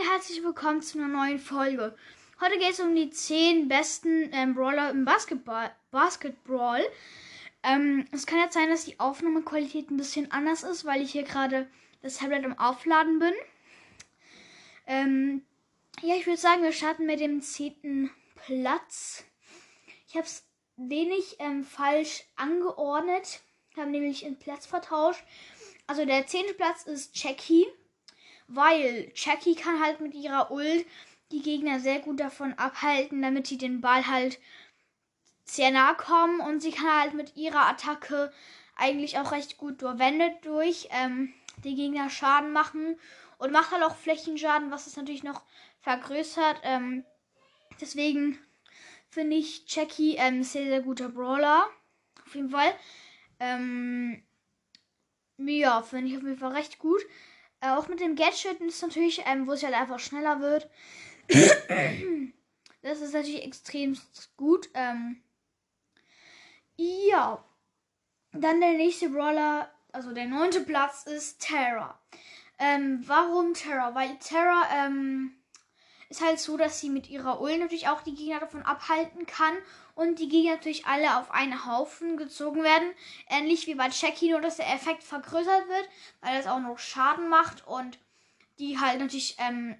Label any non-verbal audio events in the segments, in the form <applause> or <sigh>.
Und herzlich willkommen zu einer neuen Folge. Heute geht es um die 10 besten ähm, Brawler im Basketball. Basketball. Ähm, es kann jetzt sein, dass die Aufnahmequalität ein bisschen anders ist, weil ich hier gerade das Tablet am Aufladen bin. Ähm, ja, ich würde sagen, wir starten mit dem 10. Platz. Ich habe es wenig ähm, falsch angeordnet. Ich habe nämlich einen Platz vertauscht. Also der 10. Platz ist Jackie. Weil Jackie kann halt mit ihrer Ult die Gegner sehr gut davon abhalten, damit sie den Ball halt sehr nah kommen. Und sie kann halt mit ihrer Attacke eigentlich auch recht gut durchwendet durch ähm, die Gegner Schaden machen. Und macht halt auch Flächenschaden, was es natürlich noch vergrößert. Ähm, deswegen finde ich Jackie ähm, sehr, sehr guter Brawler. Auf jeden Fall. Ähm, ja, finde ich auf jeden Fall recht gut. Äh, auch mit dem Gadget ist natürlich, ähm, wo es halt einfach schneller wird. <coughs> das ist natürlich extrem gut. Ähm, ja. Dann der nächste Brawler, also der neunte Platz ist Terra. Ähm, warum Terra? Weil Terra, ähm, ist halt so, dass sie mit ihrer Ult natürlich auch die Gegner davon abhalten kann und die Gegner natürlich alle auf einen Haufen gezogen werden. Ähnlich wie bei Jackie, nur dass der Effekt vergrößert wird, weil das auch noch Schaden macht und die halt natürlich ähm,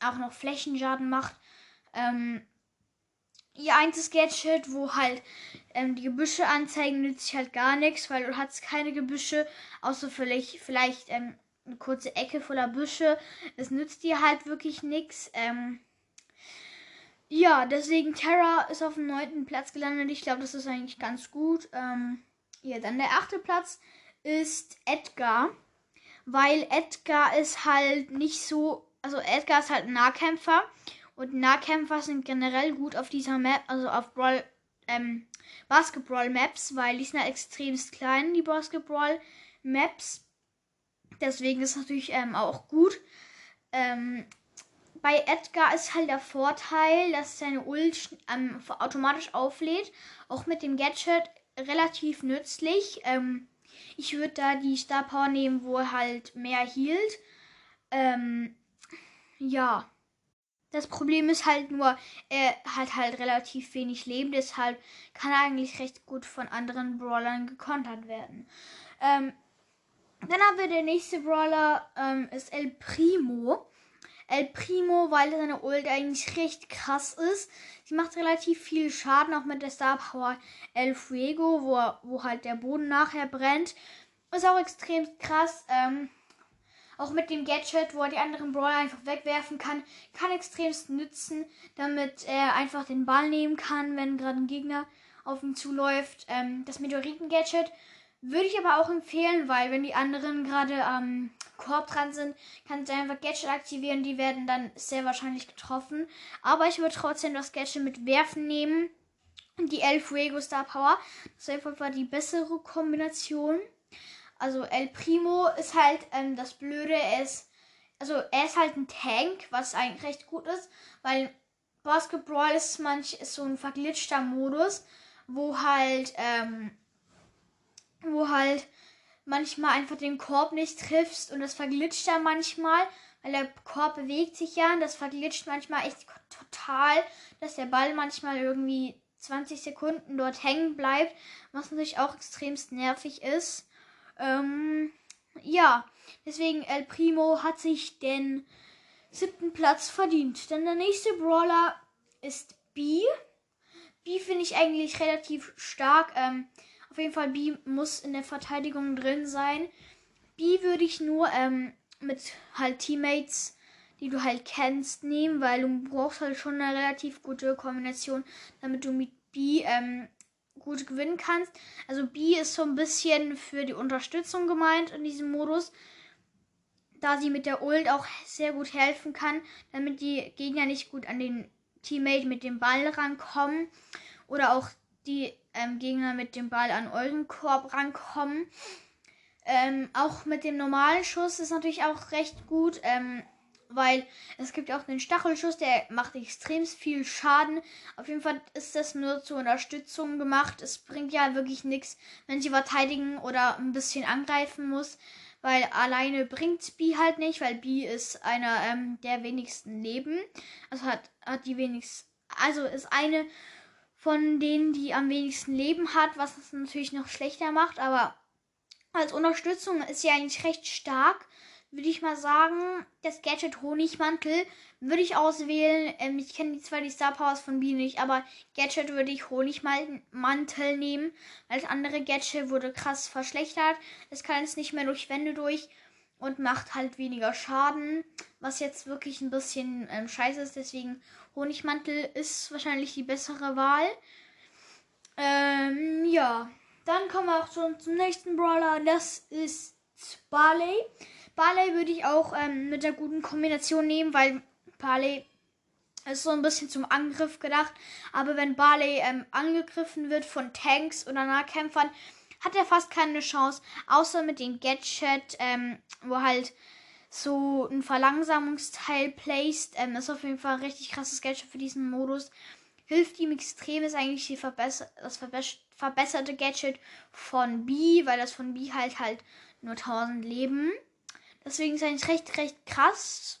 auch noch Flächenschaden macht. Ähm, ihr einziges Gadget, wo halt ähm, die Gebüsche anzeigen, nützt sich halt gar nichts, weil du hast keine Gebüsche, außer vielleicht, vielleicht ähm, eine kurze Ecke voller Büsche. Es nützt dir halt wirklich nichts. Ähm, ja, deswegen Terra ist auf dem neunten Platz gelandet. Ich glaube, das ist eigentlich ganz gut. Ähm, ja, dann der achte Platz ist Edgar. Weil Edgar ist halt nicht so. Also Edgar ist halt ein Nahkämpfer. Und Nahkämpfer sind generell gut auf dieser Map, also auf Brawl, ähm, Basketball-Maps, weil die sind halt extremst klein, die Basketball-Maps. Deswegen ist natürlich ähm, auch gut. Ähm, bei Edgar ist halt der Vorteil, dass seine Ult ähm, automatisch auflädt. Auch mit dem Gadget relativ nützlich. Ähm, ich würde da die Star Power nehmen, wo er halt mehr hielt. Ähm, ja. Das Problem ist halt nur, er hat halt relativ wenig Leben, deshalb kann er eigentlich recht gut von anderen Brawlern gekontert werden. Ähm, dann haben wir der nächste Brawler, ähm, ist El Primo. El Primo, weil seine Ult eigentlich recht krass ist. Sie macht relativ viel Schaden, auch mit der Star Power El Fuego, wo, wo halt der Boden nachher brennt. Ist auch extrem krass. Ähm, auch mit dem Gadget, wo er die anderen Brawler einfach wegwerfen kann, kann extremst nützen, damit er einfach den Ball nehmen kann, wenn gerade ein Gegner auf ihn zuläuft. Ähm, das Meteoriten-Gadget würde ich aber auch empfehlen, weil wenn die anderen gerade am Korb dran sind, kannst du einfach Gadget aktivieren. Die werden dann sehr wahrscheinlich getroffen. Aber ich würde trotzdem das Gadget mit Werfen nehmen. Und die El Fuego Star Power. Das ist einfach die bessere Kombination. Also El Primo ist halt ähm, das Blöde. Er ist, also er ist halt ein Tank, was eigentlich recht gut ist. Weil Basketball ist manch ist so ein verglitschter Modus, wo halt ähm, wo halt manchmal einfach den Korb nicht triffst und das verglitscht dann manchmal, weil der Korb bewegt sich ja und das verglitscht manchmal echt total, dass der Ball manchmal irgendwie 20 Sekunden dort hängen bleibt, was natürlich auch extremst nervig ist. Ähm, ja, deswegen El Primo hat sich den siebten Platz verdient. Denn der nächste Brawler ist B. B finde ich eigentlich relativ stark. Ähm, auf jeden Fall B muss in der Verteidigung drin sein. B würde ich nur ähm, mit halt Teammates, die du halt kennst, nehmen, weil du brauchst halt schon eine relativ gute Kombination, damit du mit B ähm, gut gewinnen kannst. Also B ist so ein bisschen für die Unterstützung gemeint in diesem Modus, da sie mit der Ult auch sehr gut helfen kann, damit die Gegner nicht gut an den Teammate mit dem Ball rankommen oder auch die ähm, Gegner mit dem Ball an euren Korb rankommen. Ähm, auch mit dem normalen Schuss ist natürlich auch recht gut, ähm, weil es gibt auch den Stachelschuss, der macht extrem viel Schaden. Auf jeden Fall ist das nur zur Unterstützung gemacht. Es bringt ja wirklich nichts, wenn sie verteidigen oder ein bisschen angreifen muss, weil alleine bringt B halt nicht, weil B ist einer ähm, der wenigsten Leben. Also hat, hat die wenigsten, also ist eine von denen, die am wenigsten Leben hat, was es natürlich noch schlechter macht, aber als Unterstützung ist sie eigentlich recht stark würde ich mal sagen, das Gadget Honigmantel würde ich auswählen. Ähm, ich kenne zwar die Star Powers von B nicht, aber Gadget würde ich Honigmantel nehmen. Als andere Gadget wurde krass verschlechtert. Es kann jetzt nicht mehr durch Wände durch und macht halt weniger Schaden, was jetzt wirklich ein bisschen ähm, scheiße ist. Deswegen Honigmantel ist wahrscheinlich die bessere Wahl. Ähm, ja, dann kommen wir auch schon zum nächsten Brawler. Das ist Barley. Barley würde ich auch ähm, mit der guten Kombination nehmen, weil Barley ist so ein bisschen zum Angriff gedacht. Aber wenn Barley ähm, angegriffen wird von Tanks oder Nahkämpfern, hat er fast keine Chance. Außer mit dem Gadget, ähm, wo halt so ein Verlangsamungsteil placed. Ähm, ist auf jeden Fall ein richtig krasses Gadget für diesen Modus. Hilft ihm extrem, ist eigentlich die verbesser das verbesserte Gadget von B, weil das von B halt halt nur 1000 Leben. Deswegen ist eigentlich recht, recht krass.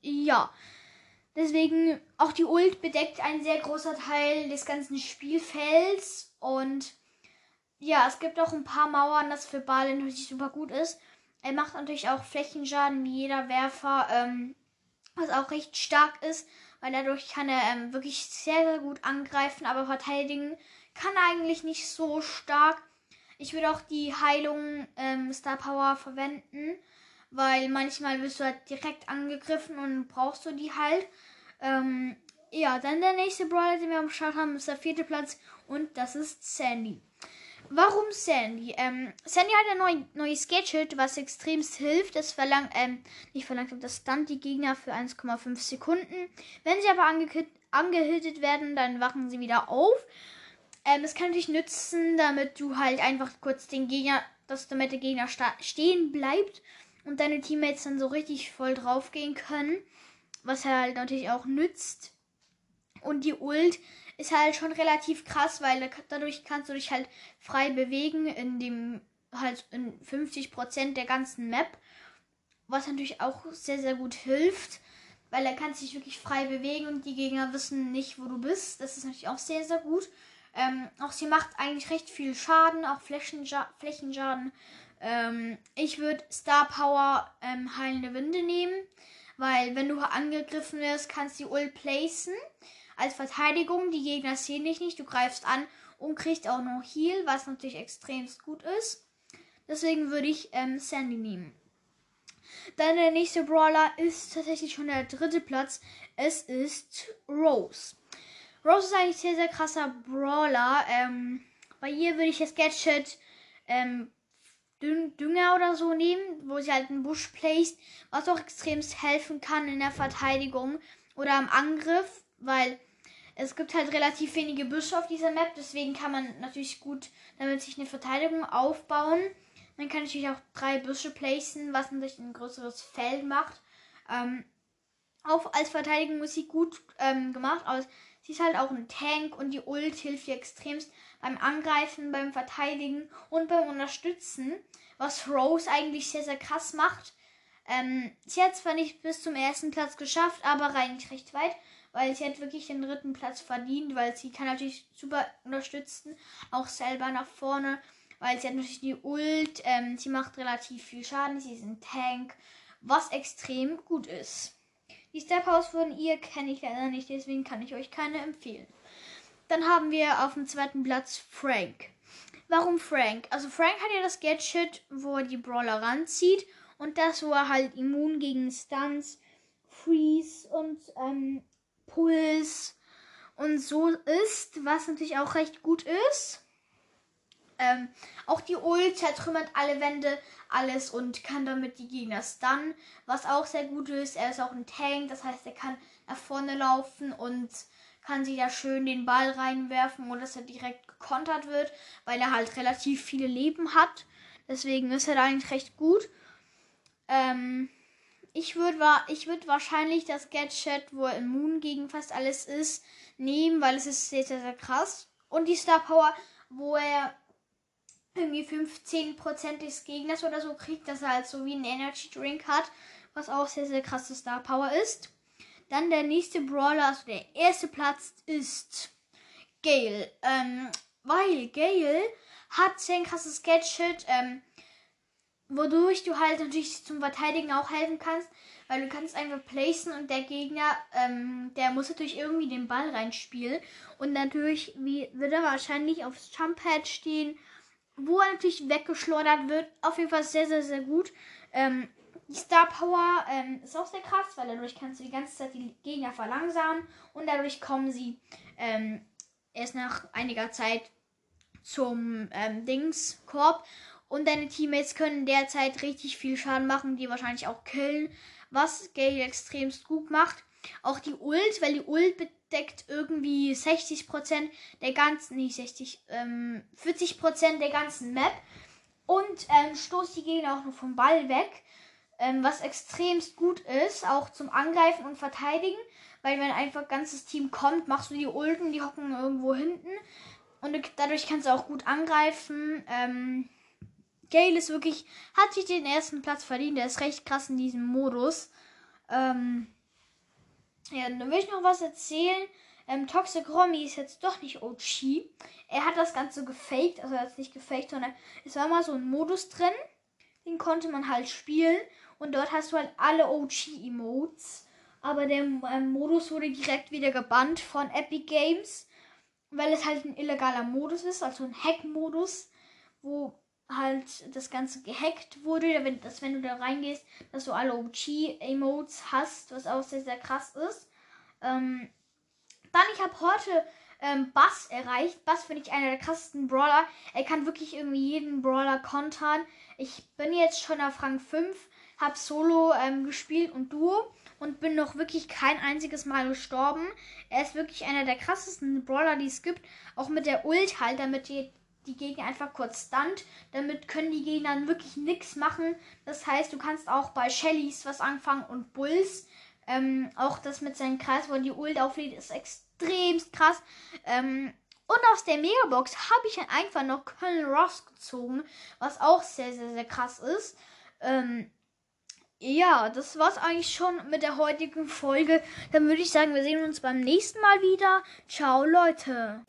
Ja. Deswegen auch die Ult bedeckt ein sehr großer Teil des ganzen Spielfelds. Und ja, es gibt auch ein paar Mauern, das für Balen natürlich super gut ist. Er macht natürlich auch Flächenschaden wie jeder Werfer, ähm, was auch recht stark ist, weil dadurch kann er ähm, wirklich sehr, sehr gut angreifen, aber verteidigen kann er eigentlich nicht so stark. Ich würde auch die Heilung ähm, Star Power verwenden weil manchmal wirst du halt direkt angegriffen und brauchst du die halt. Ähm, ja, dann der nächste Brawler, den wir am Start haben, ist der vierte Platz und das ist Sandy. Warum Sandy? Ähm, Sandy hat ein neu, neues Gadget, was extremst hilft. Es verlangt, ähm, nicht verlangt, das stunt die Gegner für 1,5 Sekunden. Wenn sie aber angehittet werden, dann wachen sie wieder auf. Ähm, es kann dich nützen, damit du halt einfach kurz den Gegner, dass damit der Gegner stehen bleibt und deine Teammates dann so richtig voll draufgehen können. Was halt natürlich auch nützt. Und die Ult ist halt schon relativ krass, weil dadurch kannst du dich halt frei bewegen in dem halt in 50% der ganzen Map. Was natürlich auch sehr, sehr gut hilft, weil er kann sich wirklich frei bewegen und die Gegner wissen nicht, wo du bist. Das ist natürlich auch sehr, sehr gut. Ähm, auch sie macht eigentlich recht viel Schaden, auch Flächenschaden ähm, ich würde Star Power ähm, Heilende Winde nehmen, weil wenn du angegriffen wirst, kannst du die Ult placen. Als Verteidigung, die Gegner sehen dich nicht, du greifst an und kriegst auch noch Heal, was natürlich extrem gut ist. Deswegen würde ich ähm, Sandy nehmen. Dann der nächste Brawler ist tatsächlich schon der dritte Platz. Es ist Rose. Rose ist eigentlich sehr, sehr krasser Brawler. Ähm, bei ihr würde ich das Gadget ähm, Dünger oder so nehmen, wo sie halt einen Busch placed, was auch extremst helfen kann in der Verteidigung oder im Angriff, weil es gibt halt relativ wenige Büsche auf dieser Map, deswegen kann man natürlich gut damit sich eine Verteidigung aufbauen. Man kann natürlich auch drei Büsche placen, was natürlich ein größeres Feld macht. Ähm, auch als Verteidigung ist sie gut ähm, gemacht, aber sie ist halt auch ein Tank und die Ult hilft ihr extremst beim Angreifen, beim Verteidigen und beim Unterstützen, was Rose eigentlich sehr, sehr krass macht. Ähm, sie hat zwar nicht bis zum ersten Platz geschafft, aber eigentlich recht weit, weil sie hat wirklich den dritten Platz verdient, weil sie kann natürlich super unterstützen, auch selber nach vorne, weil sie hat natürlich die Ult, ähm, sie macht relativ viel Schaden, sie ist ein Tank, was extrem gut ist. Die Step House von ihr kenne ich leider nicht, deswegen kann ich euch keine empfehlen. Dann haben wir auf dem zweiten Platz Frank. Warum Frank? Also Frank hat ja das Gadget, wo er die Brawler ranzieht und das, wo er halt immun gegen Stunts, Freeze und ähm, Puls und so ist, was natürlich auch recht gut ist. Ähm, auch die Ult zertrümmert alle Wände, alles und kann damit die Gegner stunnen, was auch sehr gut ist. Er ist auch ein Tank, das heißt, er kann nach vorne laufen und kann sie da schön den Ball reinwerfen und dass er direkt gekontert wird, weil er halt relativ viele Leben hat. Deswegen ist er da eigentlich recht gut. Ähm, ich würde ich würd wahrscheinlich das Gadget, wo er immun gegen fast alles ist, nehmen, weil es ist sehr, sehr, sehr krass. Und die Star Power, wo er irgendwie 15% des Gegners oder so kriegt, dass er halt so wie ein Energy Drink hat, was auch sehr, sehr krasse Star Power ist. Dann der nächste Brawler, also der erste Platz ist Gale. Ähm, weil Gale hat sehr krasses Gadget, ähm, wodurch du halt natürlich zum Verteidigen auch helfen kannst, weil du kannst einfach placen und der Gegner, ähm, der muss natürlich irgendwie den Ball reinspielen und natürlich wie, wird er wahrscheinlich aufs Jump Pad stehen, wo er natürlich weggeschleudert wird. Auf jeden Fall sehr, sehr, sehr gut. Ähm, die Star Power ähm, ist auch sehr krass, weil dadurch kannst du die ganze Zeit die Gegner verlangsamen und dadurch kommen sie ähm, erst nach einiger Zeit zum ähm, Dings Korb und deine Teammates können derzeit richtig viel Schaden machen, die wahrscheinlich auch killen, was Gale extremst gut macht. Auch die Ult, weil die Ult bedeckt irgendwie 60% der ganzen, nicht 60, ähm, 40% der ganzen Map und ähm, stoßt die Gegner auch nur vom Ball weg, ähm, was extremst gut ist, auch zum Angreifen und Verteidigen, weil wenn einfach ganzes Team kommt, machst du die Ulten, die hocken irgendwo hinten und dadurch kannst du auch gut angreifen. Ähm, Gale ist wirklich, hat sich den ersten Platz verdient. Der ist recht krass in diesem Modus. Ähm, ja, dann will ich noch was erzählen. Ähm, Toxic Romy ist jetzt doch nicht OG. Er hat das Ganze gefaked, also er hat es nicht gefaked, sondern es war mal so ein Modus drin. Den konnte man halt spielen. Und dort hast du halt alle OG-Emotes. Aber der ähm, Modus wurde direkt wieder gebannt von Epic Games. Weil es halt ein illegaler Modus ist, also ein Hack-Modus, wo halt das Ganze gehackt wurde, dass wenn du da reingehst, dass du alle OG-Emotes hast, was auch sehr, sehr krass ist. Ähm, dann, ich habe heute ähm, Bass erreicht. Bass finde ich einer der krassesten Brawler. Er kann wirklich irgendwie jeden Brawler kontern. Ich bin jetzt schon auf Rang 5, habe Solo ähm, gespielt und Duo und bin noch wirklich kein einziges Mal gestorben. Er ist wirklich einer der krassesten Brawler, die es gibt. Auch mit der Ult halt, damit die die Gegner einfach kurz stunt. Damit können die Gegner wirklich nichts machen. Das heißt, du kannst auch bei Shellys was anfangen und Bulls. Ähm, auch das mit seinem Kreis, wo die Ult auflädt, ist extremst krass. Ähm, und aus der Megabox habe ich einfach noch Colonel Ross gezogen, was auch sehr, sehr, sehr krass ist. Ähm, ja, das war's eigentlich schon mit der heutigen Folge. Dann würde ich sagen, wir sehen uns beim nächsten Mal wieder. Ciao, Leute.